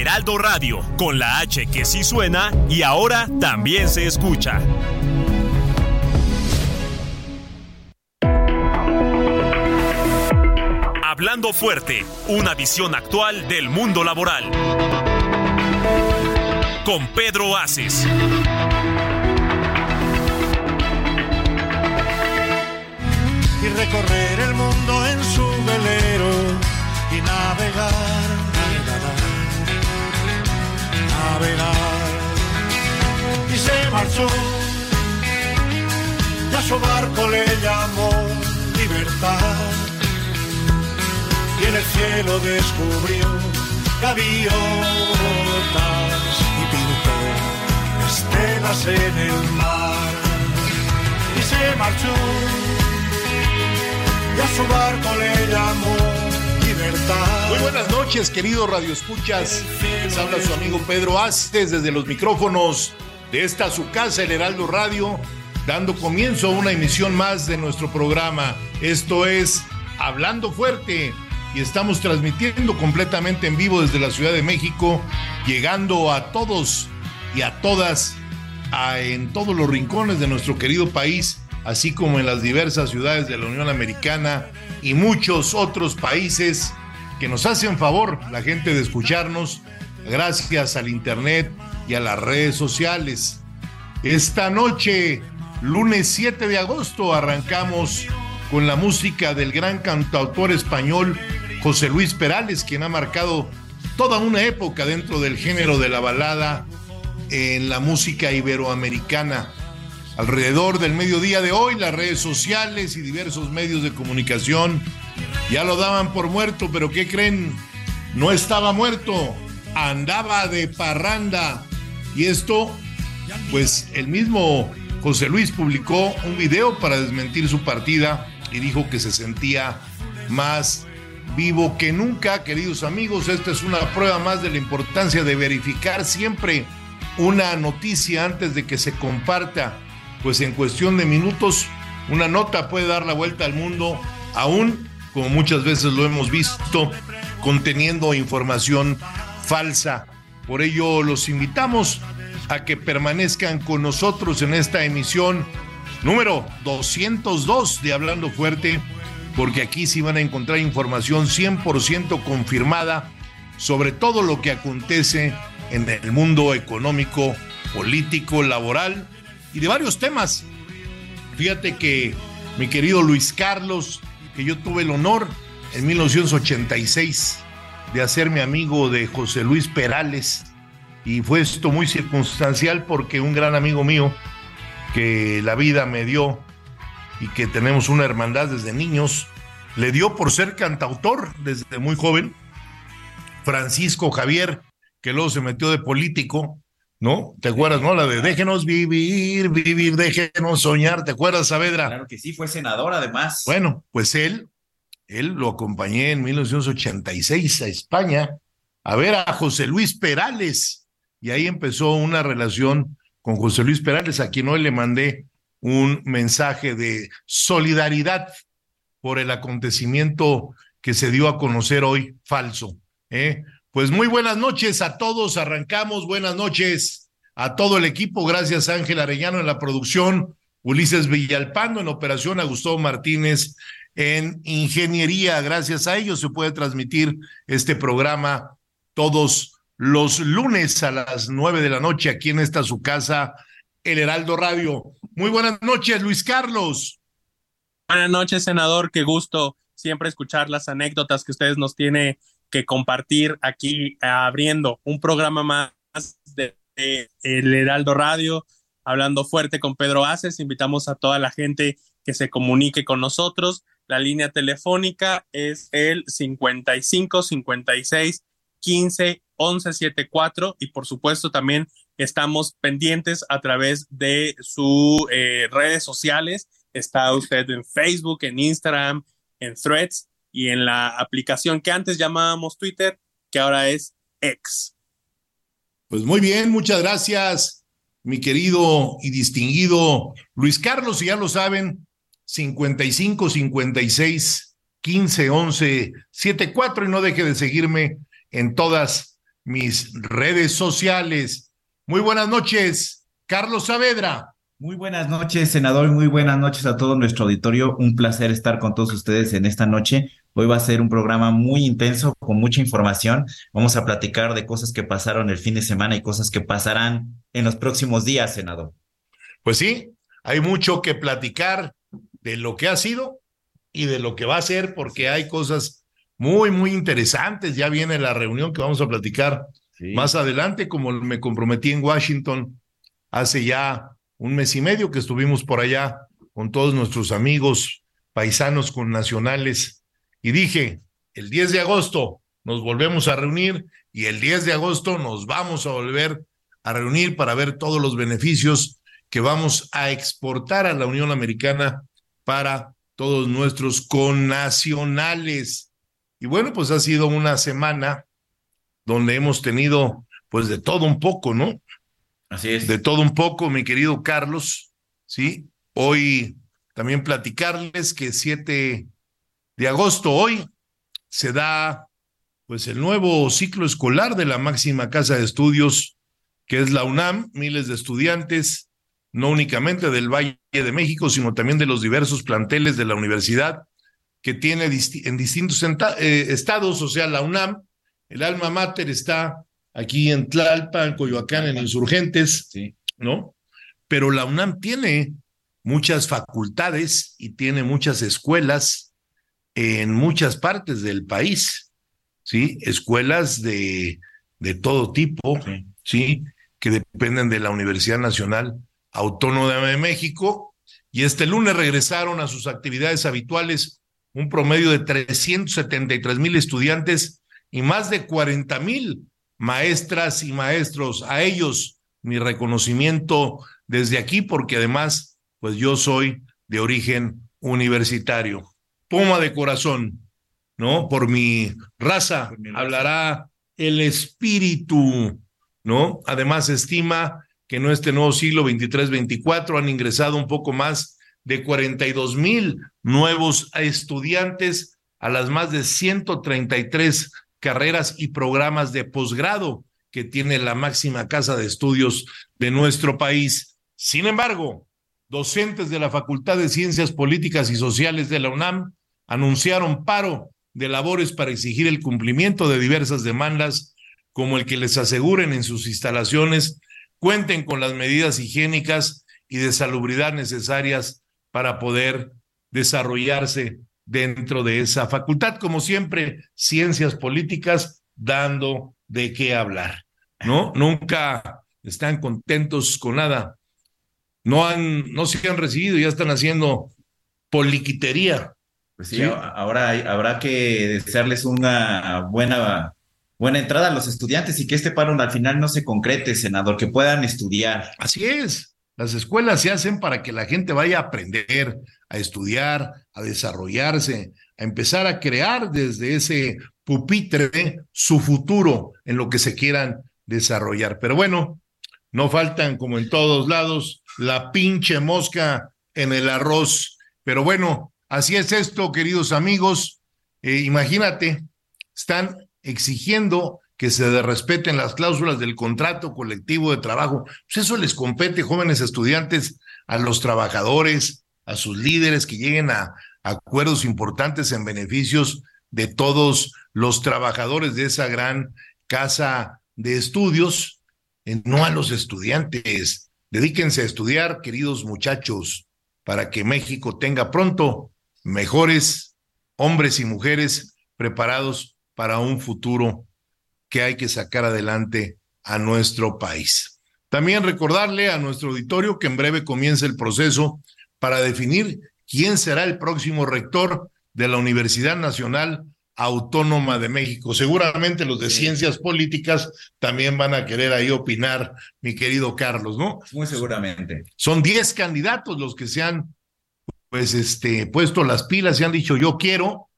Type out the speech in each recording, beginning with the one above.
Heraldo Radio, con la H que sí suena y ahora también se escucha. Hablando fuerte, una visión actual del mundo laboral. Con Pedro Aces. y recorrer el mundo en su velero y navegar, Y se marchó y a su barco le llamó libertad. Y en el cielo descubrió gaviotas y pintó estelas en el mar. Y se marchó y a su barco le llamó Muy buenas noches, queridos radioescuchas. Les habla su amigo Pedro Astes desde los micrófonos de esta su casa, el Heraldo Radio, dando comienzo a una emisión más de nuestro programa. Esto es Hablando Fuerte y estamos transmitiendo completamente en vivo desde la Ciudad de México, llegando a todos y a todas a- en todos los rincones de nuestro querido país así como en las diversas ciudades de la Unión Americana y muchos otros países que nos hacen favor la gente de escucharnos gracias al Internet y a las redes sociales. Esta noche, lunes 7 de agosto, arrancamos con la música del gran cantautor español José Luis Perales, quien ha marcado toda una época dentro del género de la balada en la música iberoamericana. Alrededor del mediodía de hoy, las redes sociales y diversos medios de comunicación ya lo daban por muerto, pero ¿qué creen? No estaba muerto, andaba de parranda. Y esto, pues el mismo José Luis publicó un video para desmentir su partida y dijo que se sentía más vivo que nunca, queridos amigos. Esta es una prueba más de la importancia de verificar siempre una noticia antes de que se comparta pues en cuestión de minutos una nota puede dar la vuelta al mundo, aún como muchas veces lo hemos visto, conteniendo información falsa. Por ello los invitamos a que permanezcan con nosotros en esta emisión número 202 de Hablando Fuerte, porque aquí sí van a encontrar información 100% confirmada sobre todo lo que acontece en el mundo económico, político, laboral y de varios temas. Fíjate que mi querido Luis Carlos, que yo tuve el honor en 1986 de hacerme amigo de José Luis Perales, y fue esto muy circunstancial porque un gran amigo mío que la vida me dio y que tenemos una hermandad desde niños, le dio por ser cantautor desde muy joven, Francisco Javier, que luego se metió de político, ¿no? ¿Te acuerdas, no? La de déjenos vivir, vivir, déjenos soñar, ¿te acuerdas, Saavedra? Claro que sí, fue senador además. Bueno, pues él, él lo acompañé en 1986 a España a ver a José Luis Perales y ahí empezó una relación con José Luis Perales, a quien hoy le mandé un mensaje de solidaridad por el acontecimiento que se dio a conocer hoy falso. ¿eh? Pues muy buenas noches a todos, arrancamos, buenas noches a todo el equipo, gracias Ángel Arellano en la producción, Ulises Villalpando en operación, a Gustavo Martínez en ingeniería, gracias a ellos se puede transmitir este programa todos los lunes a las nueve de la noche aquí en esta su casa, El Heraldo Radio. Muy buenas noches, Luis Carlos. Buenas noches, senador. Qué gusto siempre escuchar las anécdotas que ustedes nos tiene que compartir aquí abriendo un programa más de, El Heraldo Radio, hablando fuerte con Pedro Aces. Invitamos a toda la gente que que se comunique con nosotros. La línea telefónica es el 55 56 15 11 74 y por supuesto también estamos pendientes a través de sus eh, redes sociales. Está usted en Facebook, en Instagram, en Threads y en la aplicación que antes llamábamos Twitter, que ahora es X. Pues muy bien, muchas gracias, mi querido y distinguido Luis Carlos, y ya lo saben, 55 56 15 11 74 y no deje de seguirme en todas mis redes sociales. Muy buenas noches, Carlos Saavedra. Muy buenas noches, senador, muy buenas noches a todo nuestro auditorio. Un placer estar con todos ustedes en esta noche. Hoy va a ser un programa muy intenso, con mucha información. Vamos a platicar de cosas que pasaron el fin de semana y cosas que pasarán en los próximos días, senador. Pues sí, hay mucho que platicar de lo que ha sido y de lo que va a ser, porque hay cosas muy, muy interesantes. Ya viene la reunión que vamos a platicar más adelante, como me comprometí en Washington hace ya un mes y medio que estuvimos por allá con todos nuestros amigos, paisanos con nacionales, y dije, el 10 de agosto nos volvemos a reunir y el 10 de agosto nos vamos a volver a reunir para ver todos los beneficios que vamos a exportar a la Unión Americana para todos nuestros connacionales. Y bueno, pues ha sido una semana donde hemos tenido pues de todo un poco, ¿no? Así es. De todo un poco, mi querido Carlos, ¿sí? Hoy también platicarles que 7 de agosto, hoy, se da pues el nuevo ciclo escolar de la máxima casa de estudios que es la UNAM, miles de estudiantes, no únicamente del Valle de México, sino también de los diversos planteles de la universidad que tiene en distintos eh, estados, o sea, la UNAM, el alma mater está aquí en Tlalpan, Coyoacán, en Insurgentes, ¿no? Pero la UNAM tiene muchas facultades y tiene muchas escuelas en muchas partes del país, ¿sí? Escuelas de, de todo tipo, ¿sí? Que dependen de la Universidad Nacional Autónoma de México. Y este lunes regresaron a sus actividades habituales un promedio de 373 mil estudiantes y más de 40 mil maestras y maestros. A ellos mi reconocimiento desde aquí, porque además, pues yo soy de origen universitario. Puma de corazón, ¿no? Por mi raza hablará el espíritu, ¿no? Además, estima que en este nuevo siglo 23-24 han ingresado un poco más de 42 mil nuevos estudiantes a las más de 133 carreras y programas de posgrado que tiene la máxima casa de estudios de nuestro país. Sin embargo, docentes de la Facultad de Ciencias Políticas y Sociales de la UNAM anunciaron paro de labores para exigir el cumplimiento de diversas demandas, como el que les aseguren en sus instalaciones cuenten con las medidas higiénicas y de salubridad necesarias para poder desarrollarse dentro de esa facultad. Como siempre, ciencias políticas dando de qué hablar, ¿no? Nunca están contentos con nada. No han, no se han recibido, ya están haciendo poliquitería. Pues sí, ahora habrá que desearles una buena, buena entrada a los estudiantes y que este paro al final no se concrete, senador, que puedan estudiar. Así es. Las escuelas se hacen para que la gente vaya a aprender, a estudiar, a desarrollarse, a empezar a crear desde ese pupitre su futuro en lo que se quieran desarrollar. Pero bueno, no faltan, como en todos lados, la pinche mosca en el arroz. Pero bueno, así es esto, queridos amigos. Eh, imagínate, están exigiendo que se respeten las cláusulas del contrato colectivo de trabajo. Pues eso les compete, jóvenes estudiantes, a los trabajadores, a sus líderes, que lleguen a, acuerdos importantes en beneficios de todos los trabajadores de esa gran casa de estudios, no a los estudiantes. Dedíquense a estudiar, queridos muchachos, para que México tenga pronto mejores hombres y mujeres preparados para un futuro que hay que sacar adelante a nuestro país. También recordarle a nuestro auditorio que en breve comienza el proceso para definir quién será el próximo rector de la Universidad Nacional Autónoma de México. Seguramente los de ciencias políticas también van a querer ahí opinar, mi querido Carlos, ¿no? Muy seguramente. Son 10 candidatos los que se han pues este puesto las pilas y han dicho yo quiero,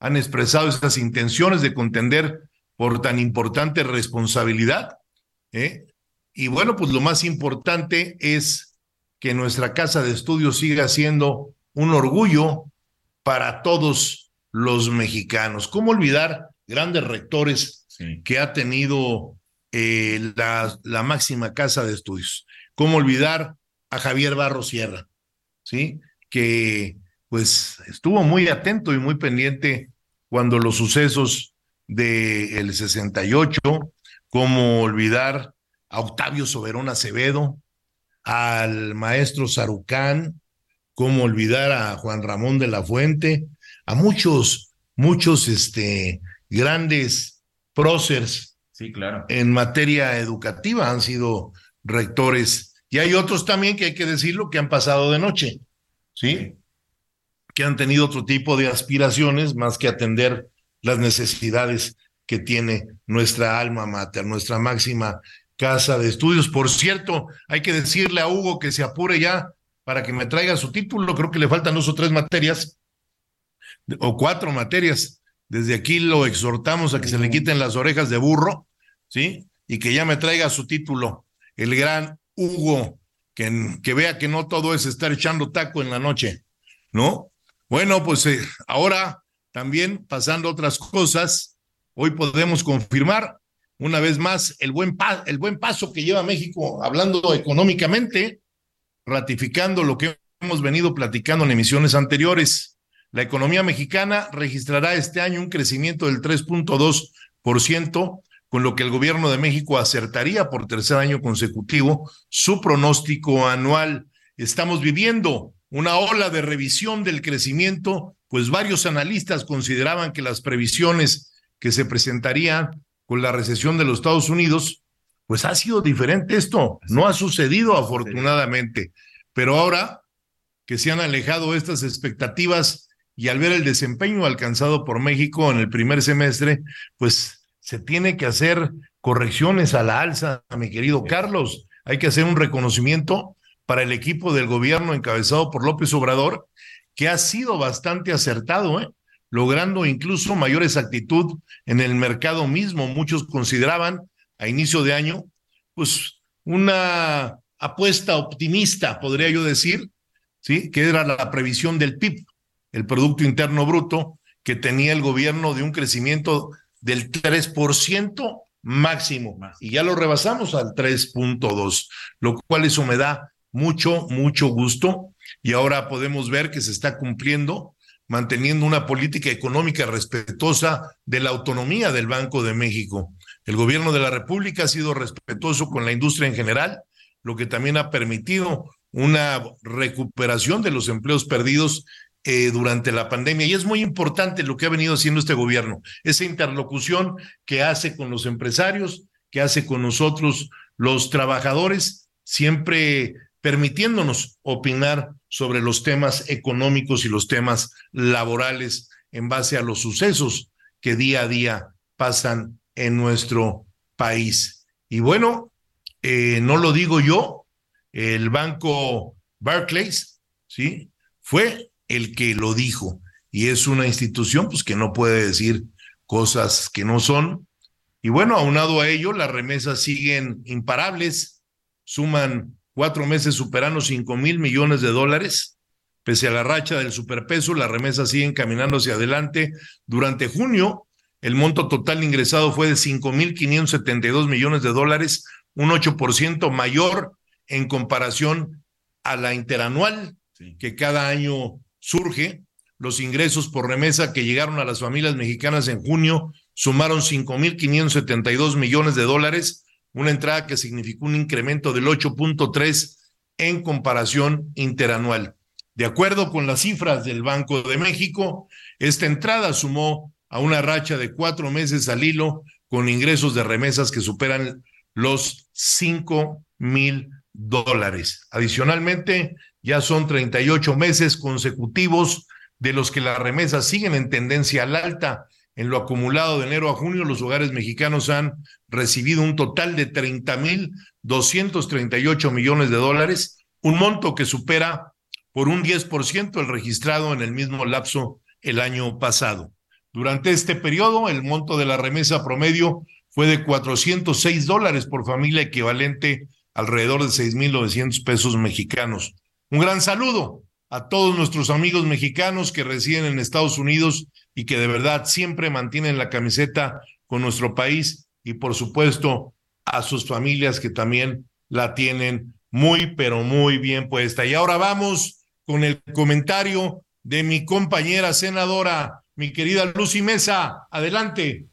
han expresado estas intenciones de contender por tan importante responsabilidad. ¿eh? Y bueno, pues lo más importante es que nuestra casa de estudios siga siendo un orgullo para todos los mexicanos. ¿Cómo olvidar grandes rectores que ha tenido eh, la, la, máxima casa de estudios? ¿Cómo olvidar a Javier Barro Sierra? ¿Sí? Que pues estuvo muy atento y muy pendiente cuando los sucesos del 68, cómo olvidar a Octavio Soberón Acevedo, al maestro Sarucán, cómo olvidar a Juan Ramón de la Fuente, a muchos, muchos este, grandes próceres sí, claro. en materia educativa han sido rectores. Y hay otros también que hay que decirlo que han pasado de noche, ¿sí? Que han tenido otro tipo de aspiraciones más que atender las necesidades que tiene nuestra alma mater, nuestra máxima casa de estudios. Por cierto, hay que decirle a Hugo que se apure ya para que me traiga su título. Creo que le faltan dos o tres materias o cuatro materias. Desde aquí lo exhortamos a que se le quiten las orejas de burro, ¿sí? Y que ya me traiga su título, el gran Hugo, que, que vea que no todo es estar echando taco en la noche, ¿no? Bueno, pues eh, ahora también pasando otras cosas, hoy podemos confirmar una vez más el buen, el buen paso que lleva México hablando económicamente, ratificando lo que hemos venido platicando en emisiones anteriores. La economía mexicana registrará este año un crecimiento del 3.2%, con lo que el gobierno de México acertaría por tercer año consecutivo su pronóstico anual. Estamos viviendo una ola de revisión del crecimiento, pues varios analistas consideraban que las previsiones que se presentarían con la recesión de los Estados Unidos, pues ha sido diferente esto, no ha sucedido afortunadamente, pero ahora que se han alejado estas expectativas, y al ver el desempeño alcanzado por México en el primer semestre, pues se tiene que hacer correcciones a la alza, mi querido Carlos. Hay que hacer un reconocimiento para el equipo del gobierno encabezado por López Obrador, que ha sido bastante acertado, ¿eh? logrando incluso mayor exactitud en el mercado mismo. Muchos consideraban a inicio de año, pues una apuesta optimista, podría yo decir, ¿sí? que era la previsión del PIB el Producto Interno Bruto que tenía el gobierno de un crecimiento del 3% máximo. Y ya lo rebasamos al 3.2, lo cual eso me da mucho, mucho gusto. Y ahora podemos ver que se está cumpliendo manteniendo una política económica respetuosa de la autonomía del Banco de México. El gobierno de la República ha sido respetuoso con la industria en general, lo que también ha permitido una recuperación de los empleos perdidos eh, durante la pandemia. Y es muy importante lo que ha venido haciendo este gobierno, esa interlocución que hace con los empresarios, que hace con nosotros los trabajadores, siempre permitiéndonos opinar sobre los temas económicos y los temas laborales en base a los sucesos que día a día pasan en nuestro país. Y bueno, eh, no lo digo yo, el banco Barclays, ¿sí? Fue el que lo dijo. Y es una institución pues que no puede decir cosas que no son. Y bueno, aunado a ello, las remesas siguen imparables, suman cuatro meses superando cinco mil millones de dólares. Pese a la racha del superpeso, las remesas siguen caminando hacia adelante. Durante junio, el monto total ingresado fue de cinco mil quinientos setenta y dos millones de dólares, un 8% mayor en comparación a la interanual, que cada año surge, los ingresos por remesa que llegaron a las familias mexicanas en junio sumaron 5.572 millones de dólares, una entrada que significó un incremento del 8.3 en comparación interanual. De acuerdo con las cifras del Banco de México, esta entrada sumó a una racha de cuatro meses al hilo con ingresos de remesas que superan los 5 mil dólares. Adicionalmente, ya son 38 meses consecutivos de los que las remesas siguen en tendencia al alta. En lo acumulado de enero a junio, los hogares mexicanos han recibido un total de 30 mil 238 millones de dólares, un monto que supera por un 10% el registrado en el mismo lapso el año pasado. Durante este periodo, el monto de la remesa promedio fue de 406 dólares por familia, equivalente alrededor de 6.900 pesos mexicanos. Un gran saludo a todos nuestros amigos mexicanos que residen en Estados Unidos y que de verdad siempre mantienen la camiseta con nuestro país y por supuesto a sus familias que también la tienen muy, pero muy bien puesta. Y ahora vamos con el comentario de mi compañera senadora mi querida Lucy Mesa, adelante.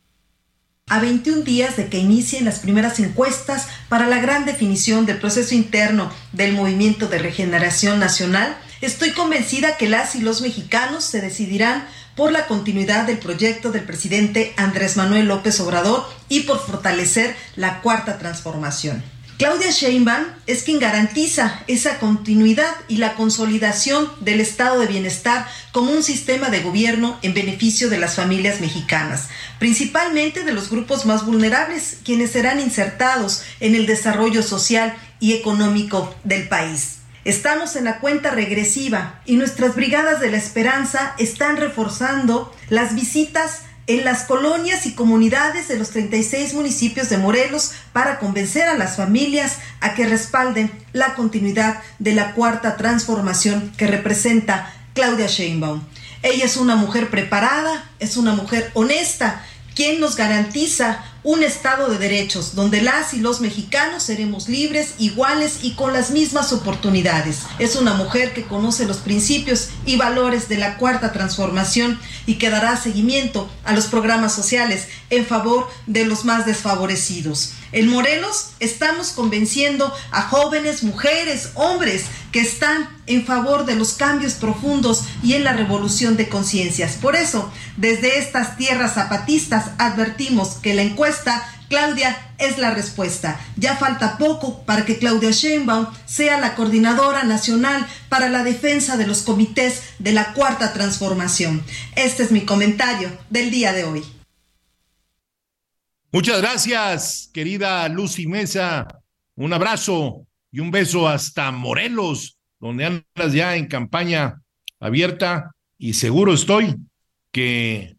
A 21 días de que inicien las primeras encuestas para la gran definición del proceso interno del Movimiento de Regeneración Nacional, estoy convencida que las y los mexicanos se decidirán por la continuidad del proyecto del presidente Andrés Manuel López Obrador y por fortalecer la cuarta transformación. Claudia Sheinbaum es quien garantiza esa continuidad y la consolidación del estado de bienestar como un sistema de gobierno en beneficio de las familias mexicanas, principalmente de los grupos más vulnerables, quienes serán insertados en el desarrollo social y económico del país. Estamos en la cuenta regresiva y nuestras brigadas de la esperanza están reforzando las visitas en las colonias y comunidades de los 36 municipios de Morelos para convencer a las familias a que respalden la continuidad de la cuarta transformación que representa Claudia Sheinbaum. Ella es una mujer preparada, es una mujer honesta, quien nos garantiza un Estado de derechos donde las y los mexicanos seremos libres, iguales y con las mismas oportunidades. Es una mujer que conoce los principios y valores de la cuarta transformación y que dará seguimiento a los programas sociales en favor de los más desfavorecidos. En Morelos estamos convenciendo a jóvenes, mujeres, hombres que están en favor de los cambios profundos y en la revolución de conciencias. Por eso, desde estas tierras zapatistas advertimos que la encuesta Claudia es la respuesta. Ya falta poco para que Claudia Sheinbaum sea la coordinadora nacional para la defensa de los comités de la cuarta transformación. Este es mi comentario del día de hoy. Muchas gracias, querida Lucy Mesa. Un abrazo y un beso hasta Morelos, donde andas ya en campaña abierta. Y seguro estoy que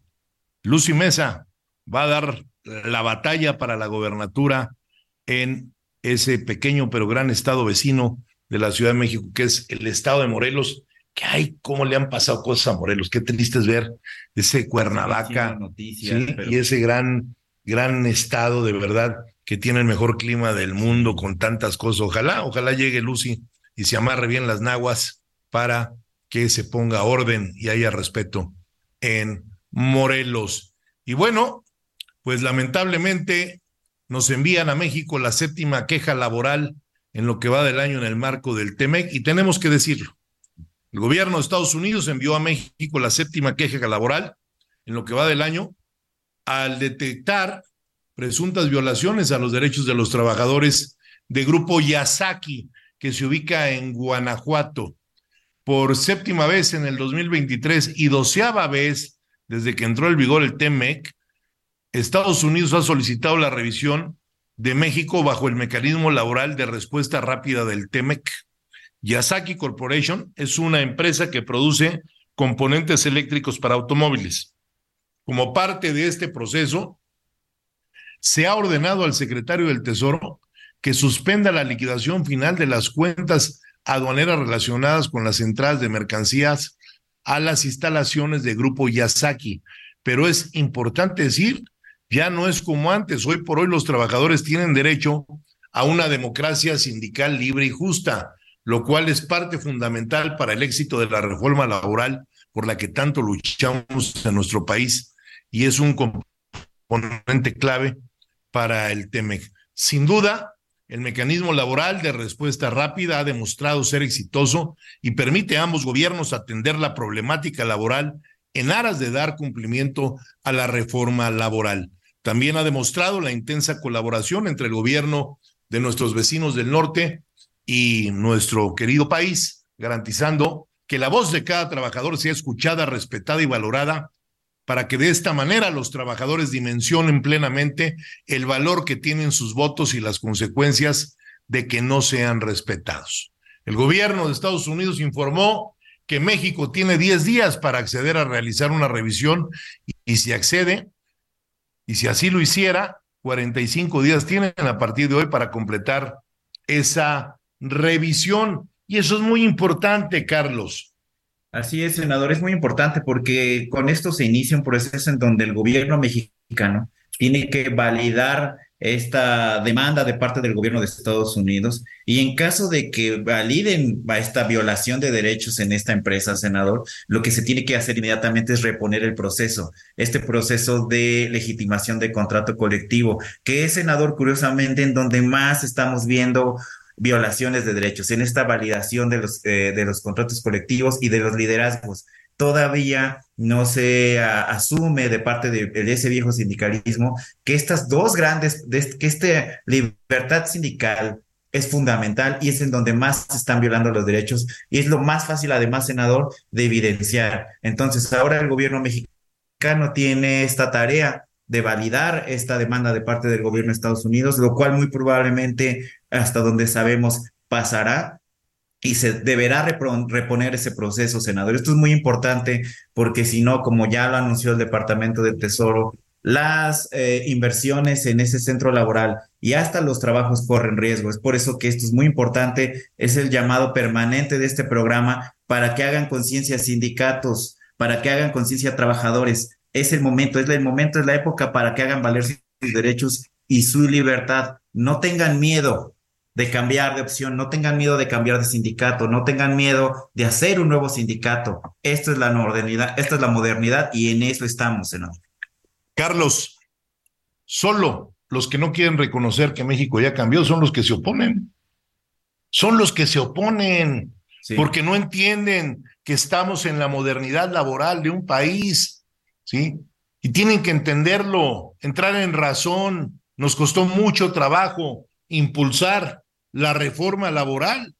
Lucy Mesa va a dar la batalla para la gobernatura en ese pequeño pero gran estado vecino de la Ciudad de México, que es el estado de Morelos, que hay cómo le han pasado cosas a Morelos, qué triste es ver ese Cuernavaca y ese gran gran estado de verdad que tiene el mejor clima del mundo con tantas cosas. Ojalá, ojalá llegue Lucy y se amarre bien las naguas para que se ponga orden y haya respeto en Morelos. Y bueno, pues lamentablemente nos envían a México la séptima queja laboral en lo que va del año en el marco del TEMEC y tenemos que decirlo. El gobierno de Estados Unidos envió a México la séptima queja laboral en lo que va del año al detectar presuntas violaciones a los derechos de los trabajadores de Grupo Yasaki, que se ubica en Guanajuato, por séptima vez en el 2023 y doceava vez desde que entró en vigor el TEMEC, Estados Unidos ha solicitado la revisión de México bajo el mecanismo laboral de respuesta rápida del TEMEC. Yasaki Corporation es una empresa que produce componentes eléctricos para automóviles. Como parte de este proceso, se ha ordenado al secretario del Tesoro que suspenda la liquidación final de las cuentas aduaneras relacionadas con las entradas de mercancías a las instalaciones de Grupo Yasaki. Pero es importante decir, ya no es como antes. Hoy por hoy los trabajadores tienen derecho a una democracia sindical libre y justa, lo cual es parte fundamental para el éxito de la reforma laboral por la que tanto luchamos en nuestro país y es un componente clave para el TEMEC. Sin duda, el mecanismo laboral de respuesta rápida ha demostrado ser exitoso y permite a ambos gobiernos atender la problemática laboral en aras de dar cumplimiento a la reforma laboral. También ha demostrado la intensa colaboración entre el gobierno de nuestros vecinos del norte y nuestro querido país, garantizando que la voz de cada trabajador sea escuchada, respetada y valorada para que de esta manera los trabajadores dimensionen plenamente el valor que tienen sus votos y las consecuencias de que no sean respetados. El gobierno de Estados Unidos informó que México tiene 10 días para acceder a realizar una revisión y, si accede, y si así lo hiciera, 45 días tienen a partir de hoy para completar esa revisión. Y eso es muy importante, Carlos. Así es, senador, es muy importante porque con esto se inicia un proceso en donde el gobierno mexicano tiene que validar esta demanda de parte del gobierno de Estados Unidos. Y en caso de que validen esta violación de derechos en esta empresa, senador, lo que se tiene que hacer inmediatamente es reponer el proceso, este proceso de legitimación de contrato colectivo, que es, senador, curiosamente, en donde más estamos viendo violaciones de derechos, en esta validación de los, eh, de los contratos colectivos y de los liderazgos. Todavía no se asume de parte de, ese viejo sindicalismo que estas dos grandes, que esta libertad sindical es fundamental y es en donde más se están violando los derechos y es lo más fácil además, senador, de evidenciar. Entonces, ahora el gobierno mexicano tiene esta tarea de validar esta demanda de parte del gobierno de Estados Unidos, lo cual muy probablemente, hasta donde sabemos, pasará y se deberá reponer ese proceso, senador. Esto es muy importante porque si no, como ya lo anunció el Departamento del Tesoro, las eh, inversiones en ese centro laboral y hasta los trabajos corren riesgo. Es por eso que esto es muy importante, es el llamado permanente de este programa para que hagan conciencia sindicatos, para que hagan conciencia trabajadores, es el momento, es el momento, es la época para que hagan valer sus derechos y su libertad. No tengan miedo de cambiar de opción, no tengan miedo de cambiar de sindicato, no tengan miedo de hacer un nuevo sindicato. Esto es la modernidad, esta es la modernidad y en eso estamos, senador. Carlos, solo los que no quieren reconocer que México ya cambió son los que se oponen. Son los que se oponen porque no entienden que estamos en la modernidad laboral de un país ¿sí? Y tienen que entenderlo, entrar en razón. Nos costó mucho trabajo impulsar la reforma laboral.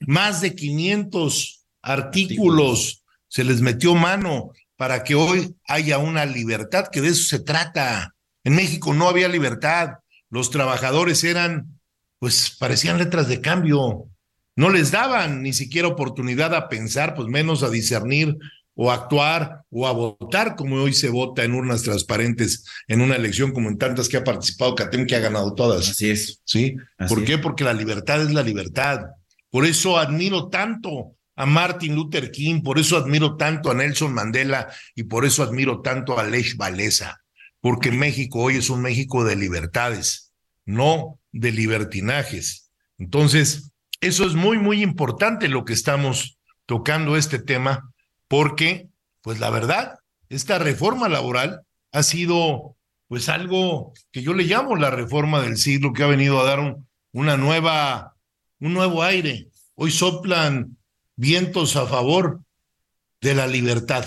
Más de 500 artículos se les metió mano para que hoy haya una libertad, que de eso se trata. En México no había libertad. Los trabajadores eran, pues parecían letras de cambio. No les daban ni siquiera oportunidad a pensar, pues menos a discernir o actuar o a votar como hoy se vota en urnas transparentes en una elección como en tantas que ha participado Catem que ha ganado todas. Así es. ¿Sí? ¿Por qué? Porque la libertad es la libertad. Por eso admiro tanto a Martin Luther King, por eso admiro tanto a Nelson Mandela y por eso admiro tanto a Lech Walesa, porque México hoy es un México de libertades, no de libertinajes. Entonces, eso es muy, muy importante lo que estamos tocando este tema, porque, pues la verdad, esta reforma laboral ha sido, pues algo que yo le llamo la reforma del siglo, que ha venido a dar un, una nueva, un nuevo aire. Hoy soplan vientos a favor de la libertad,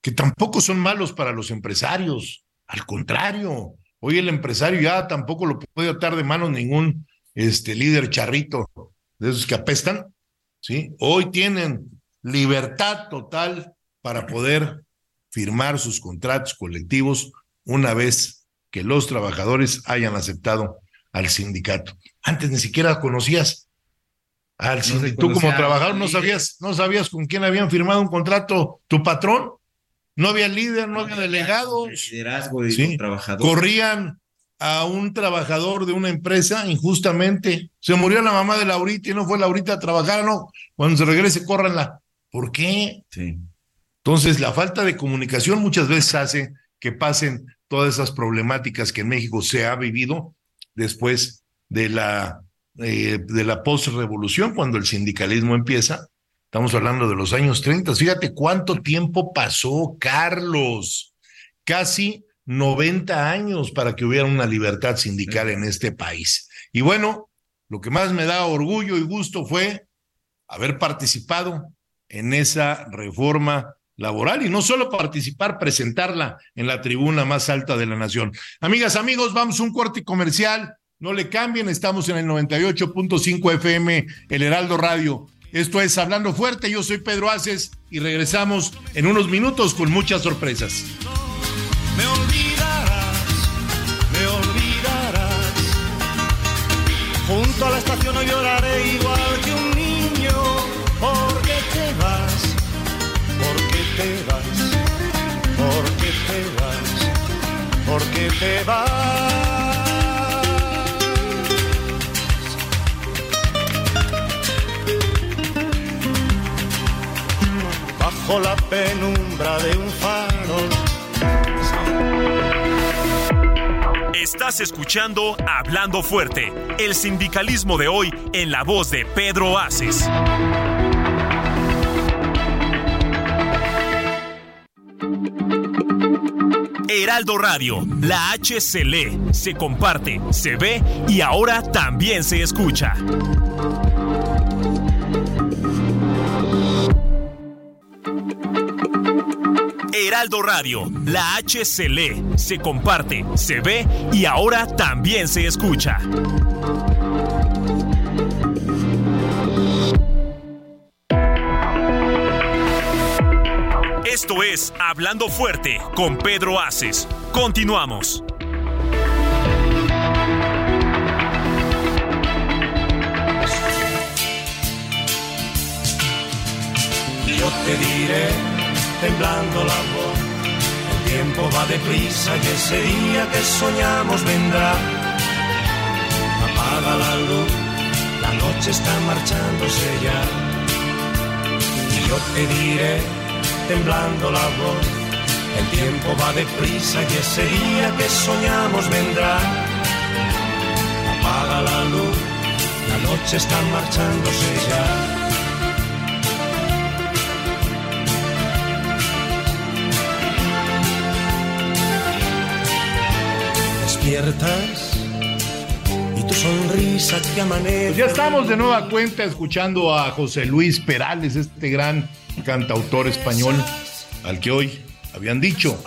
que tampoco son malos para los empresarios, al contrario, hoy el empresario ya tampoco lo puede atar de manos ningún este líder charrito de esos que apestan, ¿sí? Hoy tienen libertad total para poder firmar sus contratos colectivos una vez que los trabajadores hayan aceptado al sindicato. Antes ni siquiera conocías al sindicato. Tú como trabajador no sabías, no sabías con quién habían firmado un contrato tu patrón. No había líder, no, había delegados. Liderazgo y trabajador. Corrían a un trabajador de una empresa injustamente. Se murió la mamá de Laurita y no fue Laurita a trabajar, no. Cuando se regrese, córranla. ¿Por qué? Sí. Entonces, la falta de comunicación muchas veces hace que pasen todas esas problemáticas que en México se ha vivido después de la, eh, de la post-revolución, cuando el sindicalismo empieza. Estamos hablando de los años 30. Fíjate cuánto tiempo pasó, Carlos. Casi 90 años para que hubiera una libertad sindical en este país. Y bueno, lo que más me da orgullo y gusto fue haber participado en esa reforma laboral y no solo participar, presentarla en la tribuna más alta de la nación. Amigas, amigos, vamos a un corte comercial no le cambien, estamos en el 98.5 FM, el Heraldo Radio. Esto es Hablando Fuerte, yo soy Pedro Aces y regresamos en unos minutos con muchas sorpresas. Me olvidarás, me olvidarás. Junto a la estación no lloraré igual porque te vas. bajo la penumbra de un faro. Estás escuchando Hablando Fuerte, el sindicalismo de hoy en la voz de Pedro Aces. Heraldo Radio, la H se lee, se comparte, se ve y ahora también se escucha. Heraldo Radio, la H se lee, se comparte, se ve y ahora también se escucha. Esto es Hablando Fuerte con Pedro Aces. Continuamos. Yo te diré, temblando la voz, el tiempo va deprisa y ese día que soñamos vendrá. Apaga la luz, la noche está marchándose ya. Y yo te diré, temblando la voz, el tiempo va deprisa y ese día que soñamos vendrá. Apaga la luz, la noche está marchándose ya. despiertas y tu sonrisa que amanece. Pues ya estamos de nueva cuenta escuchando a José Luis Perales, este gran cantautor español al que hoy habían dicho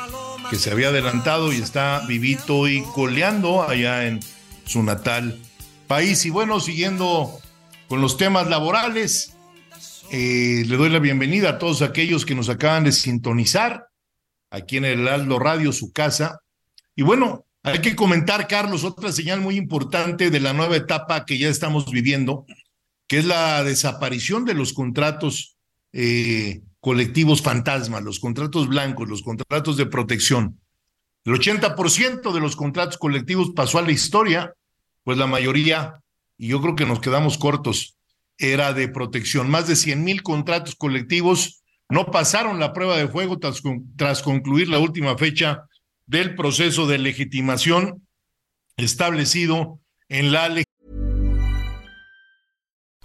que se había adelantado y está vivito y coleando allá en su natal país. Y bueno, siguiendo con los temas laborales, eh, le doy la bienvenida a todos aquellos que nos acaban de sintonizar aquí en el Aldo Radio, su casa. Y bueno, hay que comentar, Carlos, otra señal muy importante de la nueva etapa que ya estamos viviendo, que es la desaparición de los contratos eh, colectivos fantasma, los contratos blancos, los contratos de protección. El 80% de los contratos colectivos pasó a la historia, pues la mayoría, y yo creo que nos quedamos cortos, era de protección. Más de 100 mil contratos colectivos no pasaron la prueba de fuego tras, tras concluir la última fecha del proceso de legitimación establecido en la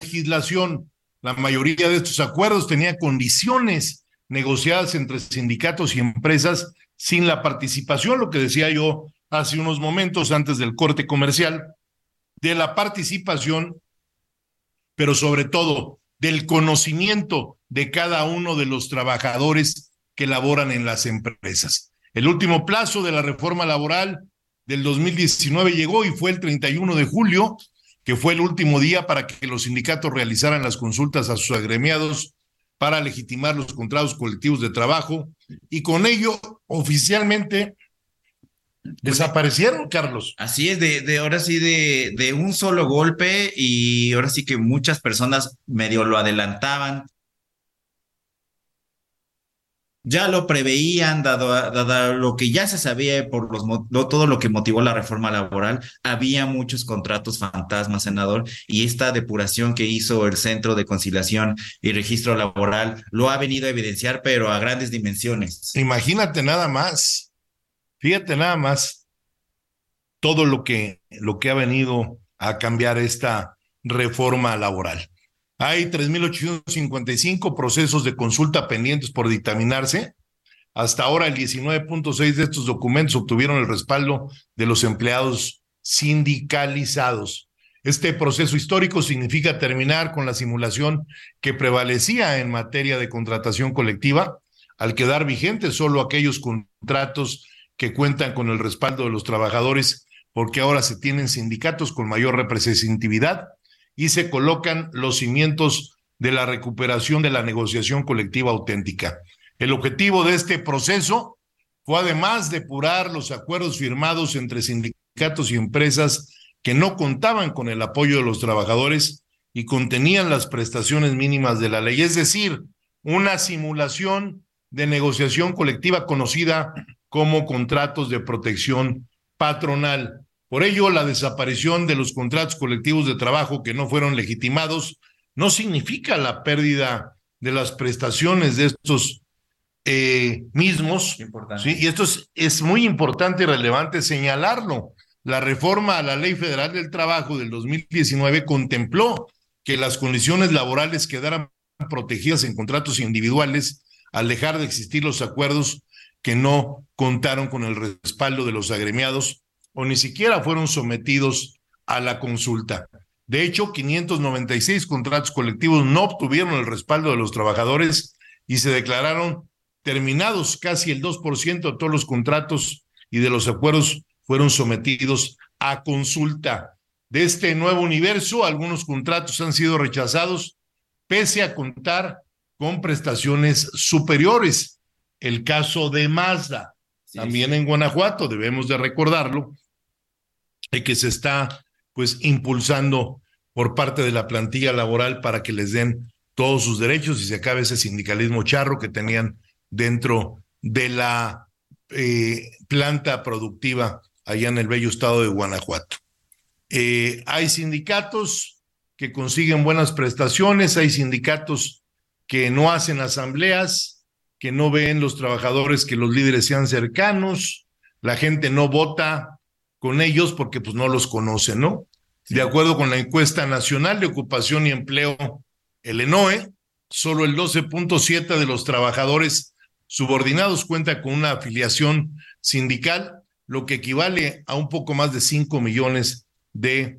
Legislación. La mayoría de estos acuerdos tenía condiciones negociadas entre sindicatos y empresas sin la participación, lo que decía yo hace unos momentos antes del corte comercial, de la participación, pero sobre todo del conocimiento de cada uno de los trabajadores que laboran en las empresas. El último plazo de la reforma laboral del 2019 llegó y fue el 31 de julio, que fue el último día para que los sindicatos realizaran las consultas a sus agremiados para legitimar los contratos colectivos de trabajo y con ello oficialmente desaparecieron, Carlos. Así es, de, de ahora sí, de, de un solo golpe y ahora sí que muchas personas medio lo adelantaban. Ya lo preveían, dado, dado lo que ya se sabía por los, todo lo que motivó la reforma laboral, había muchos contratos fantasmas, senador, y esta depuración que hizo el Centro de Conciliación y Registro Laboral lo ha venido a evidenciar, pero a grandes dimensiones. Imagínate nada más. Fíjate nada más. todo lo que, lo que ha venido a cambiar esta reforma laboral. Hay 3.855 procesos de consulta pendientes por dictaminarse. Hasta ahora el 19.6 de estos documentos obtuvieron el respaldo de los empleados sindicalizados. Este proceso histórico significa terminar con la simulación que prevalecía en materia de contratación colectiva, al quedar vigentes solo aquellos contratos que cuentan con el respaldo de los trabajadores, porque ahora se tienen sindicatos con mayor representatividad y se colocan los cimientos de la recuperación de la negociación colectiva auténtica. El objetivo de este proceso fue además depurar los acuerdos firmados entre sindicatos y empresas que no contaban con el apoyo de los trabajadores y contenían las prestaciones mínimas de la ley, es decir, una simulación de negociación colectiva conocida como contratos de protección patronal. Por ello, la desaparición de los contratos colectivos de trabajo que no fueron legitimados no significa la pérdida de las prestaciones de estos eh, mismos. ¿sí? Y esto es, es muy importante y relevante señalarlo. La reforma a la Ley Federal del Trabajo del 2019 contempló que las condiciones laborales quedaran protegidas en contratos individuales al dejar de existir los acuerdos que no contaron con el respaldo de los agremiados o ni siquiera fueron sometidos a la consulta. De hecho, 596 contratos colectivos no obtuvieron el respaldo de los trabajadores y se declararon terminados. Casi el 2% de todos los contratos y de los acuerdos fueron sometidos a consulta. De este nuevo universo, algunos contratos han sido rechazados pese a contar con prestaciones superiores. El caso de Mazda, también en Guanajuato, debemos de recordarlo, y que se está pues impulsando por parte de la plantilla laboral para que les den todos sus derechos y se acabe ese sindicalismo charro que tenían dentro de la eh, planta productiva allá en el bello estado de Guanajuato. Eh, hay sindicatos que consiguen buenas prestaciones, hay sindicatos que no hacen asambleas, que no ven los trabajadores que los líderes sean cercanos, la gente no vota con ellos porque pues no los conoce, ¿no? De acuerdo con la encuesta nacional de ocupación y empleo, el ENOE, solo el 12.7 de los trabajadores subordinados cuenta con una afiliación sindical, lo que equivale a un poco más de 5 millones de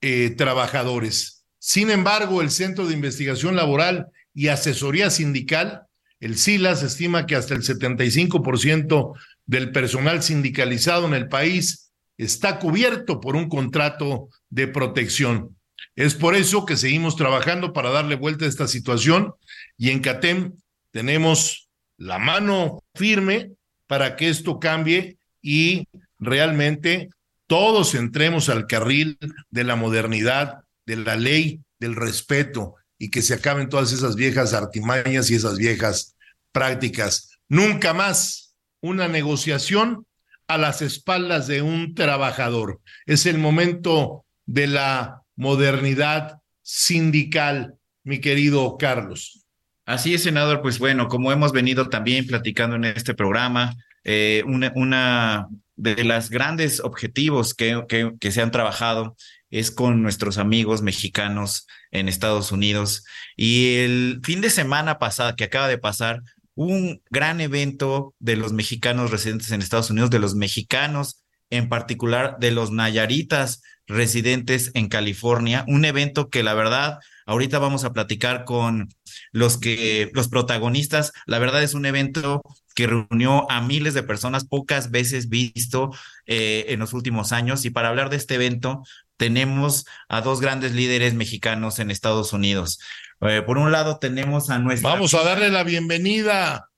eh, trabajadores. Sin embargo, el Centro de Investigación Laboral y Asesoría Sindical, el SILAS, estima que hasta el 75% del personal sindicalizado en el país está cubierto por un contrato de protección. Es por eso que seguimos trabajando para darle vuelta a esta situación y en CATEM tenemos la mano firme para que esto cambie y realmente todos entremos al carril de la modernidad, de la ley, del respeto, y que se acaben todas esas viejas artimañas y esas viejas prácticas. Nunca más una negociación a las espaldas de un trabajador. Es el momento de la modernidad sindical, mi querido Carlos. Así es, senador. Pues bueno, como hemos venido también platicando en este programa, eh, una, de las grandes objetivos que, que se han trabajado es con nuestros amigos mexicanos en Estados Unidos. Y el fin de semana pasado, que acaba de pasar, un gran evento de los mexicanos residentes en Estados Unidos, de los mexicanos, en particular de los nayaritas residentes en California, un evento que la verdad, ahorita vamos a platicar con los que, los protagonistas, la verdad es un evento que reunió a miles de personas, pocas veces visto eh, en los últimos años. Y para hablar de este evento, tenemos a dos grandes líderes mexicanos en Estados Unidos. Eh, por un lado tenemos a nuestra... Vamos a darle la bienvenida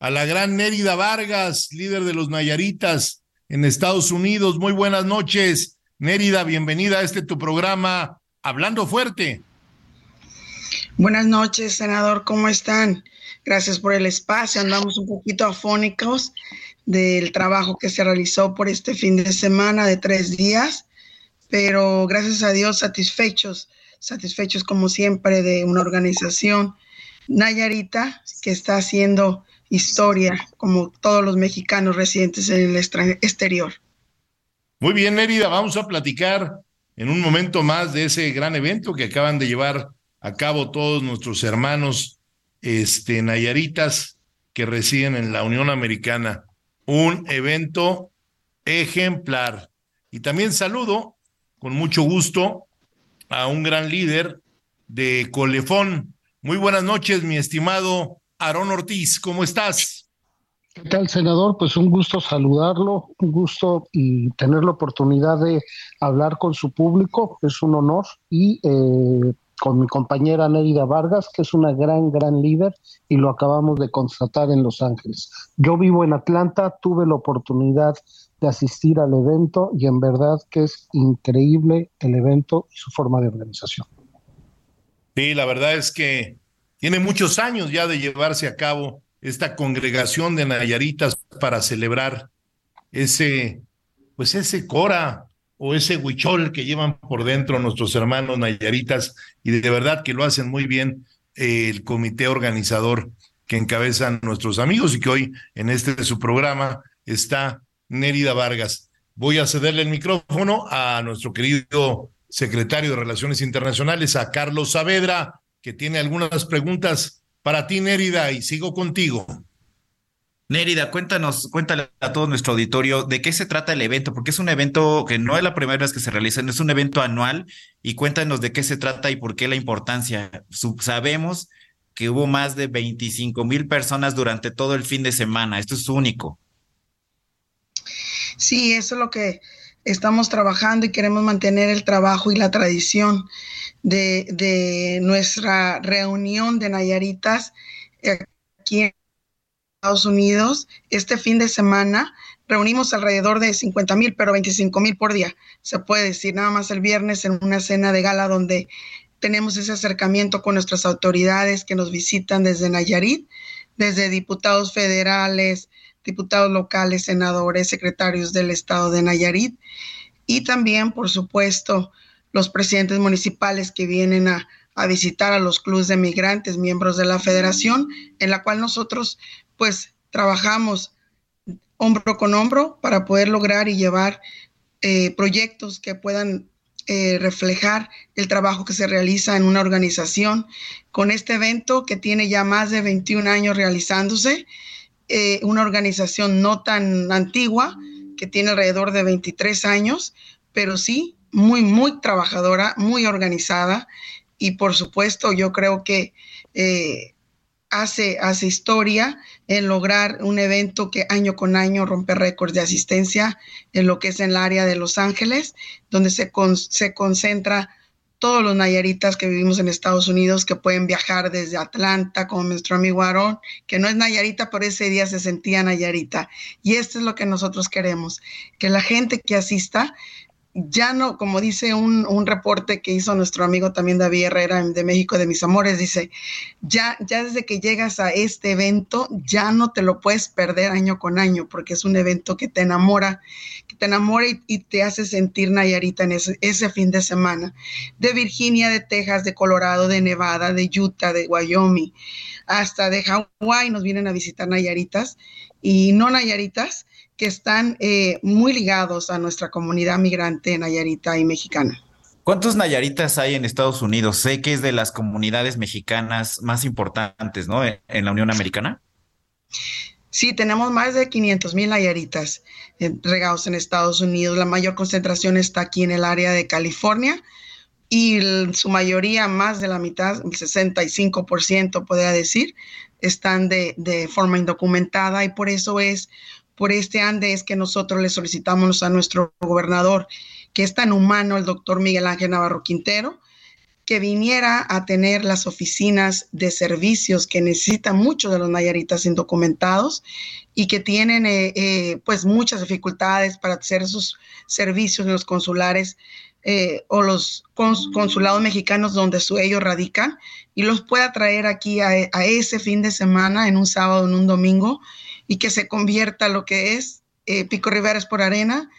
a la gran Nérida Vargas, líder de los Nayaritas en Estados Unidos. Muy buenas noches. Nérida, bienvenida a este tu programa Hablando Fuerte. Buenas noches, senador, ¿cómo están? Gracias por el espacio. Andamos un poquito afónicos del trabajo que se realizó por este fin de semana de tres días pero gracias a Dios satisfechos, satisfechos como siempre de una organización Nayarita que está haciendo historia como todos los mexicanos residentes en el exterior. Muy bien, Nérida, vamos a platicar en un momento más de ese gran evento que acaban de llevar a cabo todos nuestros hermanos este, nayaritas que residen en la Unión Americana. Un evento ejemplar. Y también saludo con mucho gusto a un gran líder de Colefón. Muy buenas noches, mi estimado Aarón Ortiz. ¿Cómo estás? ¿Qué tal, senador? Pues un gusto saludarlo, un gusto y tener la oportunidad de hablar con su público, es un honor, y eh, con mi compañera Neida Vargas, que es una gran, gran líder, y lo acabamos de constatar en Los Ángeles. Yo vivo en Atlanta, tuve la oportunidad de asistir al evento y en verdad que es increíble el evento y su forma de organización. Sí, la verdad es que tiene muchos años ya de llevarse a cabo esta congregación de Nayaritas para celebrar ese, pues ese Cora o ese huichol que llevan por dentro nuestros hermanos Nayaritas y de verdad que lo hacen muy bien eh, el comité organizador que encabezan nuestros amigos y que hoy en este de su programa está Nérida Vargas. Voy a cederle el micrófono a nuestro querido secretario de Relaciones Internacionales, a Carlos Saavedra, que tiene algunas preguntas para ti, Nérida, y sigo contigo. Nérida, cuéntanos, cuéntale a todo nuestro auditorio de qué se trata el evento, porque es un evento que no es la primera vez que se realiza, es un evento anual, y cuéntanos de qué se trata y por qué la importancia. Sabemos que hubo más de 25 mil personas durante todo el fin de semana, esto es único. Sí, eso es lo que estamos trabajando y queremos mantener el trabajo y la tradición de, nuestra reunión de Nayaritas aquí en Estados Unidos. Este fin de semana reunimos alrededor de 50 mil, pero 25 mil por día, se puede decir, nada más el viernes en una cena de gala donde tenemos ese acercamiento con nuestras autoridades que nos visitan desde Nayarit, desde diputados federales, diputados locales, senadores, secretarios del estado de Nayarit y también, por supuesto, los presidentes municipales que vienen a, visitar a los clubes de migrantes, miembros de la federación, en la cual nosotros pues trabajamos hombro con hombro para poder lograr y llevar eh, proyectos que puedan eh, reflejar el trabajo que se realiza en una organización. Con este evento que tiene ya más de 21 años realizándose eh, una organización no tan antigua, que tiene alrededor de 23 años, pero sí muy, muy trabajadora, muy organizada. Y por supuesto yo creo que eh, hace, hace historia en lograr un evento que año con año rompe récords de asistencia en lo que es en el área de Los Ángeles, donde se, se concentra todos los nayaritas que vivimos en Estados Unidos que pueden viajar desde Atlanta, como nuestro amigo Aaron, que no es nayarita, pero ese día se sentía nayarita. Y esto es lo que nosotros queremos, que la gente que asista ya no, como dice un, un, reporte que hizo nuestro amigo también David Herrera de México de Mis Amores, dice, ya, ya desde que llegas a este evento, ya no te lo puedes perder año con año, porque es un evento que te enamora, que te enamora y, te hace sentir Nayarita en ese, ese, fin de semana. De Virginia, de Texas, de Colorado, de Nevada, de Utah, de Wyoming, hasta de Hawái nos vienen a visitar Nayaritas y no Nayaritas que están eh, muy ligados a nuestra comunidad migrante nayarita y mexicana. ¿Cuántos nayaritas hay en Estados Unidos? Sé que es de las comunidades mexicanas más importantes, ¿no? En la Unión Americana. Sí, tenemos más de 500 mil nayaritas eh, regados en Estados Unidos. La mayor concentración está aquí en el área de California y su mayoría, más de la mitad, el 65% podría decir, están de, de forma indocumentada y por eso es por este ande es que nosotros le solicitamos a nuestro gobernador, que es tan humano, el doctor Miguel Ángel Navarro Quintero, que viniera a tener las oficinas de servicios que necesitan muchos de los nayaritas indocumentados y que tienen eh, eh, pues muchas dificultades para hacer esos servicios en los consulares eh, o los consulados mexicanos donde su, ellos radican y los pueda traer aquí a ese fin de semana en un sábado, en un domingo y que se convierta lo que es eh, Pico Riveras por Arena,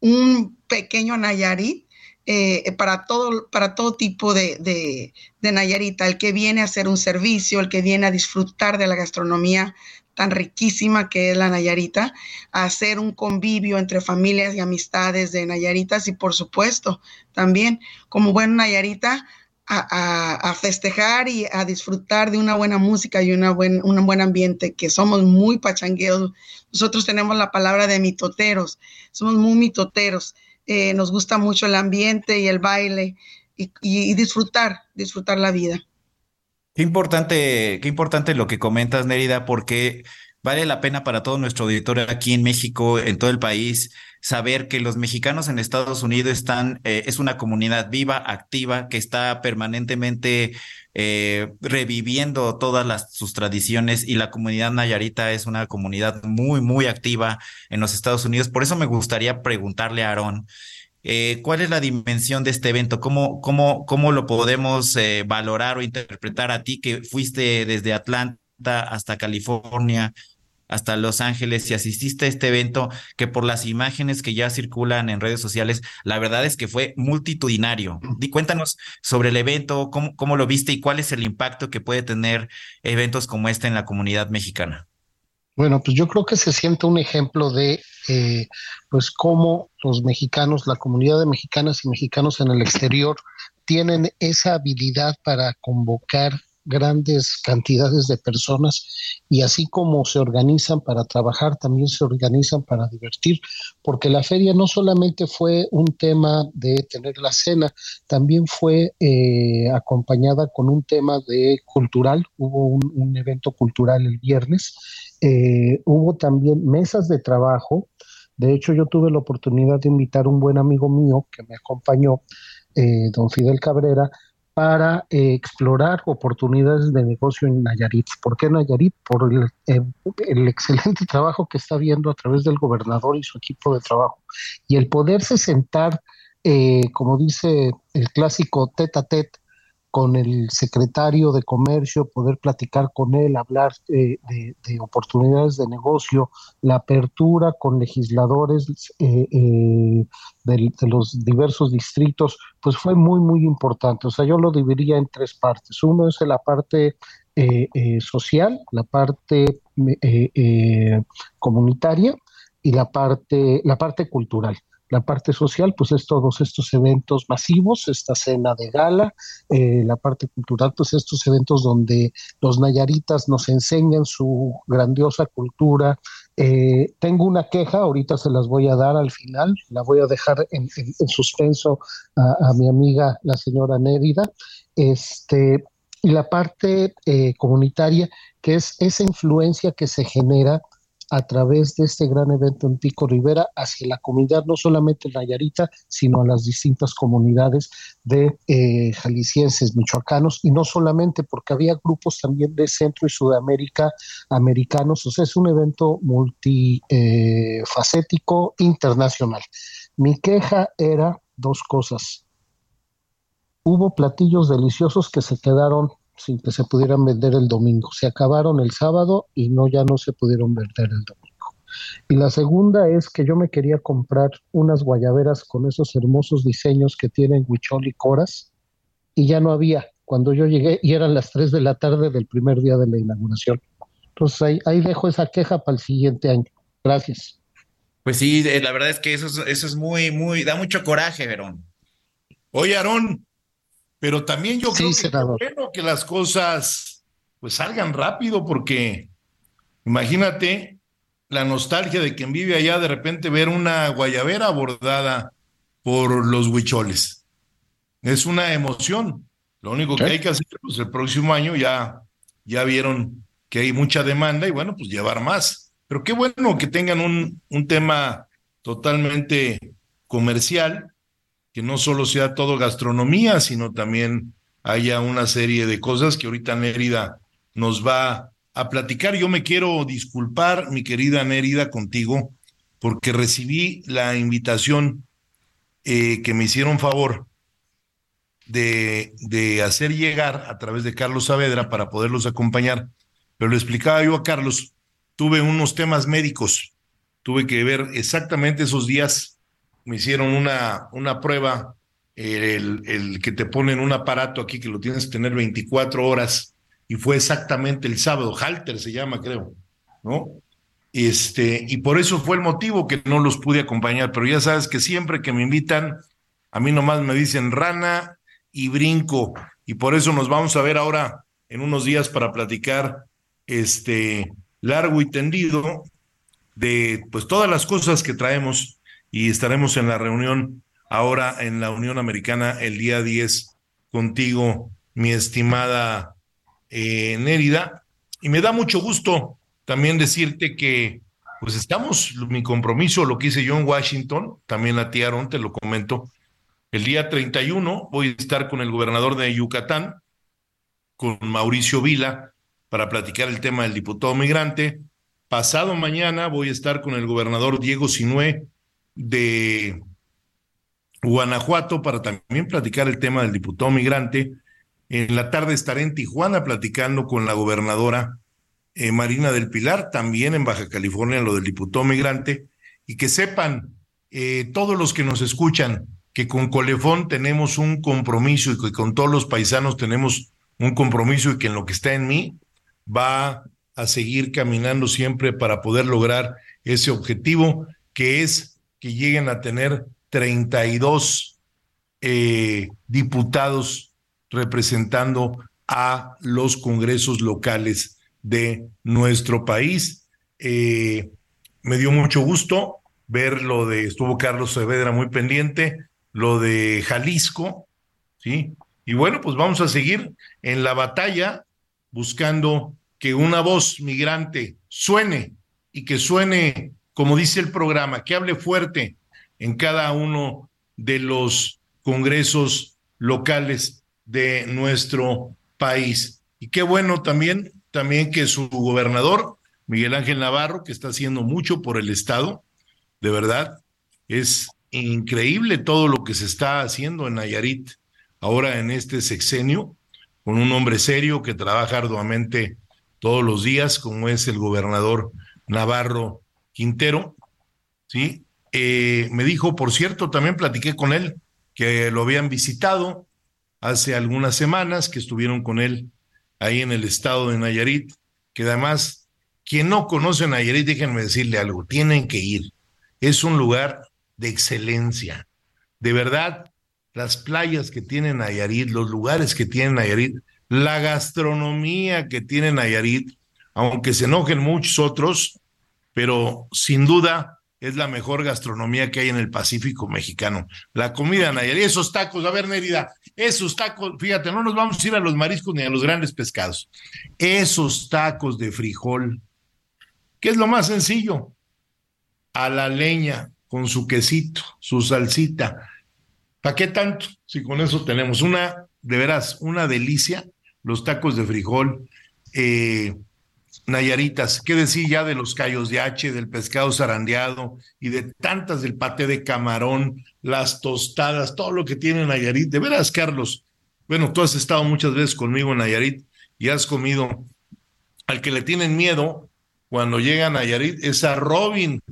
un pequeño Nayarit eh, para, todo, para todo tipo de, de, Nayarita, el que viene a hacer un servicio, el que viene a disfrutar de la gastronomía tan riquísima que es la Nayarita, hacer un convivio entre familias y amistades de Nayaritas y por supuesto también como buen Nayarita a, festejar y a disfrutar de una buena música y una buen, un buen ambiente, que somos muy pachangueos. Nosotros tenemos la palabra de mitoteros, somos muy mitoteros. Eh, nos gusta mucho el ambiente y el baile y disfrutar, disfrutar la vida. Qué importante, qué importante lo que comentas, Nérida, porque vale la pena para todo nuestro auditorio aquí en México, en todo el país, saber que los mexicanos en Estados Unidos están, eh, es una comunidad viva, activa, que está permanentemente eh, reviviendo todas sus tradiciones y la comunidad nayarita es una comunidad muy, muy activa en los Estados Unidos. Por eso me gustaría preguntarle a Aarón eh, ¿Cuál es la dimensión de este evento? ¿Cómo, cómo, cómo lo podemos eh, valorar o interpretar a ti que fuiste desde Atlanta hasta California, hasta Los Ángeles y asististe a este evento que por las imágenes que ya circulan en redes sociales, la verdad es que fue multitudinario. Di, cuéntanos sobre el evento, cómo, cómo lo viste y cuál es el impacto que puede tener eventos como este en la comunidad mexicana. Bueno, pues yo creo que se siente un ejemplo de eh, pues cómo los mexicanos, la comunidad de mexicanas y mexicanos en el exterior tienen esa habilidad para convocar grandes cantidades de personas y así como se organizan para trabajar, también se organizan para divertir, porque la feria no solamente fue un tema de tener la cena, también fue eh, acompañada con un tema de cultural, hubo un, evento cultural el viernes, eh, hubo también mesas de trabajo, de hecho yo tuve la oportunidad de invitar a un buen amigo mío que me acompañó, eh, don Fidel Cabrera, para eh, explorar oportunidades de negocio en Nayarit. ¿Por qué Nayarit? Por el, eh, el, excelente trabajo que está viendo a través del gobernador y su equipo de trabajo. Y el poderse sentar, eh, como dice el clásico tete a tete, con el secretario de Comercio, poder platicar con él, hablar de, oportunidades de negocio, la apertura con legisladores eh, eh, de, los diversos distritos, pues fue muy, muy importante. O sea, yo lo dividiría en tres partes. Uno es la parte eh, social, la parte comunitaria y la parte, la parte cultural. La parte social, pues es todos estos eventos masivos, esta cena de gala, eh, la parte cultural, pues estos eventos donde los nayaritas nos enseñan su grandiosa cultura. Eh, tengo una queja, ahorita se las voy a dar al final, la voy a dejar en, suspenso a, mi amiga la señora Nérida. Este, y la parte eh, comunitaria, que es esa influencia que se genera a través de este gran evento en Pico Rivera hacia la comunidad, no solamente Nayarita, sino a las distintas comunidades de eh, jaliscienses, michoacanos, y no solamente porque había grupos también de Centro y Sudamérica americanos, o sea, es un evento multifacético eh, internacional. Mi queja era dos cosas. Hubo platillos deliciosos que se quedaron sin que se pudieran vender el domingo. Se acabaron el sábado y no ya no se pudieron vender el domingo. Y la segunda es que yo me quería comprar unas guayaberas con esos hermosos diseños que tienen Huichol y Coras y ya no había cuando yo llegué y eran las 3 de la tarde del primer día de la inauguración. Entonces ahí, ahí dejo esa queja para el siguiente año. Gracias. Pues sí, la verdad es que eso es, eso es muy, muy, da mucho coraje, Verón. Oye, Aarón, pero también yo creo que, bueno que las cosas pues salgan rápido porque imagínate la nostalgia de quien vive allá de repente ver una guayabera abordada por los huicholes. Es una emoción. Lo único que hay que hacer pues el próximo año ya ya vieron que hay mucha demanda y bueno, pues llevar más. Pero qué bueno que tengan un, un tema totalmente comercial que no solo sea todo gastronomía, sino también haya una serie de cosas que ahorita Nérida nos va a platicar. Yo me quiero disculpar, mi querida Nérida, contigo, porque recibí la invitación eh, que me hicieron favor de, de hacer llegar a través de Carlos Saavedra para poderlos acompañar. Pero le explicaba yo a Carlos, tuve unos temas médicos, tuve que ver exactamente esos días me hicieron una, una prueba, el, el, que te ponen un aparato aquí que lo tienes que tener 24 horas, y fue exactamente el sábado, Halter se llama, creo. ¿no? Este, y por eso fue el motivo que no los pude acompañar, pero ya sabes que siempre que me invitan, a mí nomás me dicen rana y brinco, y por eso nos vamos a ver ahora en unos días para platicar este largo y tendido de pues todas las cosas que traemos y estaremos en la reunión ahora en la Unión Americana el día 10 contigo, mi estimada eh, Nérida. Y me da mucho gusto también decirte que pues estamos, mi compromiso, lo que hice yo en Washington, también a ti Aaron, te lo comento, el día 31 voy a estar con el gobernador de Yucatán, con Mauricio Vila, para platicar el tema del diputado migrante. Pasado mañana voy a estar con el gobernador Diego Sinué de Guanajuato para también platicar el tema del diputado migrante. En la tarde estaré en Tijuana platicando con la gobernadora eh, Marina del Pilar, también en Baja California, lo del diputado migrante. Y que sepan eh, todos los que nos escuchan que con Colefón tenemos un compromiso y que con todos los paisanos tenemos un compromiso y que en lo que está en mí va a seguir caminando siempre para poder lograr ese objetivo que es que lleguen a tener 32 eh, diputados representando a los congresos locales de nuestro país. Eh, me dio mucho gusto ver lo de, estuvo Carlos Saavedra muy pendiente, lo de Jalisco, ¿sí? Y bueno, pues vamos a seguir en la batalla buscando que una voz migrante suene y que suene, como dice el programa, que hable fuerte en cada uno de los congresos locales de nuestro país. Y qué bueno también, también que su gobernador, Miguel Ángel Navarro, que está haciendo mucho por el Estado, de verdad, es increíble todo lo que se está haciendo en Nayarit ahora en este sexenio, con un hombre serio que trabaja arduamente todos los días, como es el gobernador Navarro Quintero, ¿sí? Eh, me dijo, por cierto, también platiqué con él, que lo habían visitado hace algunas semanas, que estuvieron con él ahí en el estado de Nayarit, que además, quien no conoce Nayarit, déjenme decirle algo, tienen que ir. Es un lugar de excelencia. De verdad, las playas que tiene Nayarit, los lugares que tiene Nayarit, la gastronomía que tiene Nayarit, aunque se enojen muchos otros, pero sin duda es la mejor gastronomía que hay en el Pacífico mexicano. La comida Nayarit, esos tacos, a ver, Nérida, esos tacos, fíjate, no nos vamos a ir a los mariscos ni a los grandes pescados. Esos tacos de frijol, ¿qué es lo más sencillo? A la leña, con su quesito, su salsita. ¿Para qué tanto? Si con eso tenemos una, de veras, una delicia los tacos de frijol, eh, Nayaritas, qué decir ya de los callos de hache, del pescado zarandeado y de tantas del paté de camarón, las tostadas, todo lo que tiene Nayarit. De veras, Carlos, bueno, tú has estado muchas veces conmigo en Nayarit y has comido. Al que le tienen miedo cuando llega a Nayarit es a Robin,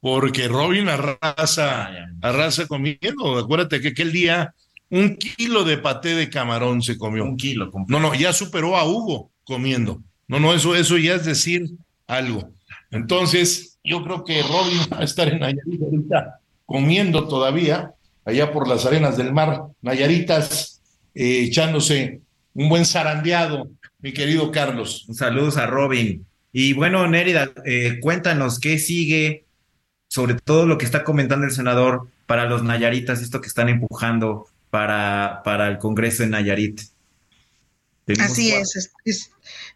porque Robin arrasa, arrasa comiendo. Acuérdate que aquel día un kilo de paté de camarón se comió. Un kilo. No, no, ya superó a Hugo comiendo. No, no, eso, eso ya es decir algo. Entonces, yo creo que Robin va a estar en Nayarit ahorita comiendo todavía, allá por las arenas del mar, Nayaritas, eh, echándose un buen zarandeado, mi querido Carlos. Saludos a Robin. Y bueno, Nérida, eh, cuéntanos qué sigue, sobre todo lo que está comentando el senador para los Nayaritas, esto que están empujando para, para el Congreso en Nayarit. Así es,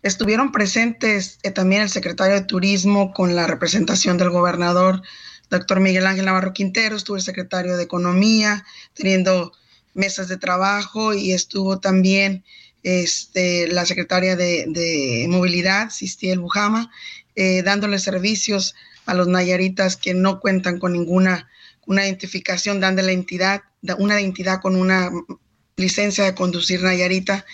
estuvieron presentes eh, también el secretario de Turismo con la representación del gobernador, doctor Miguel Ángel Navarro Quintero, estuvo el secretario de Economía teniendo mesas de trabajo y estuvo también este, la secretaria de, Movilidad, Sistiel Bujama, eh, dándole servicios a los nayaritas que no cuentan con ninguna una identificación, dando la entidad, una identidad con una licencia de conducir Nayarita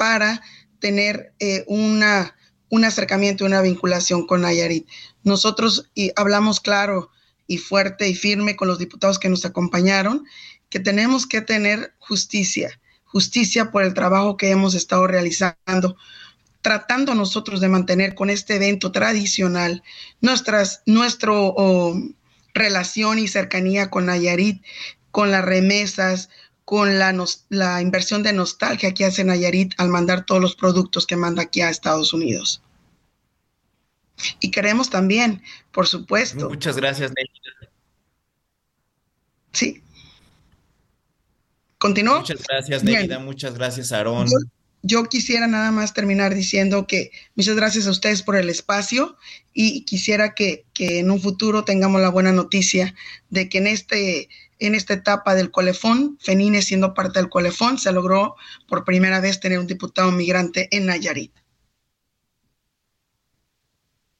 para tener eh, una, un acercamiento, una vinculación con Nayarit. Nosotros hablamos claro y fuerte y firme con los diputados que nos acompañaron que tenemos que tener justicia, justicia por el trabajo que hemos estado realizando tratando nosotros de mantener con este evento tradicional nuestras, nuestro relación y cercanía con Nayarit, con las remesas, con la, la inversión de nostalgia que hace Nayarit al mandar todos los productos que manda aquí a Estados Unidos. Y queremos también, por supuesto. Muchas gracias, Nelly. Sí. ¿Continúo? Muchas gracias, Nelida. Muchas gracias, Aarón. Yo, quisiera nada más terminar diciendo que muchas gracias a ustedes por el espacio y quisiera que, en un futuro tengamos la buena noticia de que en, este, en esta etapa del colefón, Fenine siendo parte del colefón, se logró por primera vez tener un diputado migrante en Nayarit.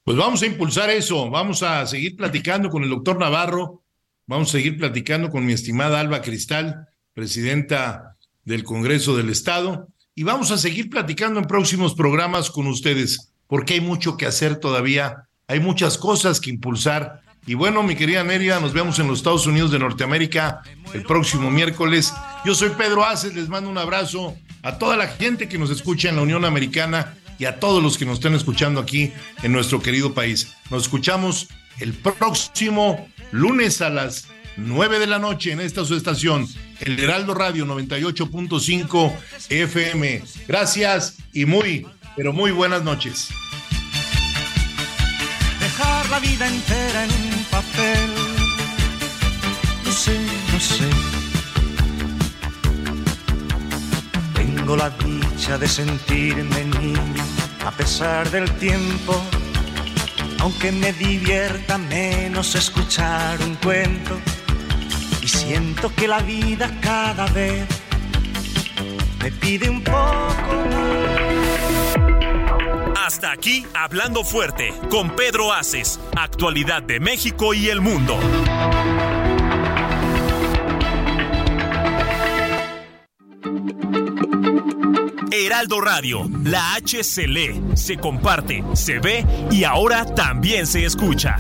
Pues vamos a impulsar eso, vamos a seguir platicando con el doctor Navarro, vamos a seguir platicando con mi estimada Alba Cristal, presidenta del Congreso del Estado, y vamos a seguir platicando en próximos programas con ustedes, porque hay mucho que hacer todavía, hay muchas cosas que impulsar. Y bueno, mi querida Neria, nos vemos en los Estados Unidos de Norteamérica el próximo miércoles. Yo soy Pedro Aces, les mando un abrazo a toda la gente que nos escucha en la Unión Americana y a todos los que nos estén escuchando aquí en nuestro querido país. Nos escuchamos el próximo lunes a las 9 de la noche en esta su estación, el Heraldo Radio 98.5 FM. Gracias y muy, pero muy buenas noches. La vida entera en un papel. No sé, no sé. Tengo la dicha de sentirme niño a pesar del tiempo, aunque me divierta menos escuchar un cuento, y siento que la vida cada vez me pide un poco más. Hasta aquí, hablando fuerte, con Pedro Aces, actualidad de México y el mundo. Heraldo Radio, la H se lee, se comparte, se ve y ahora también se escucha.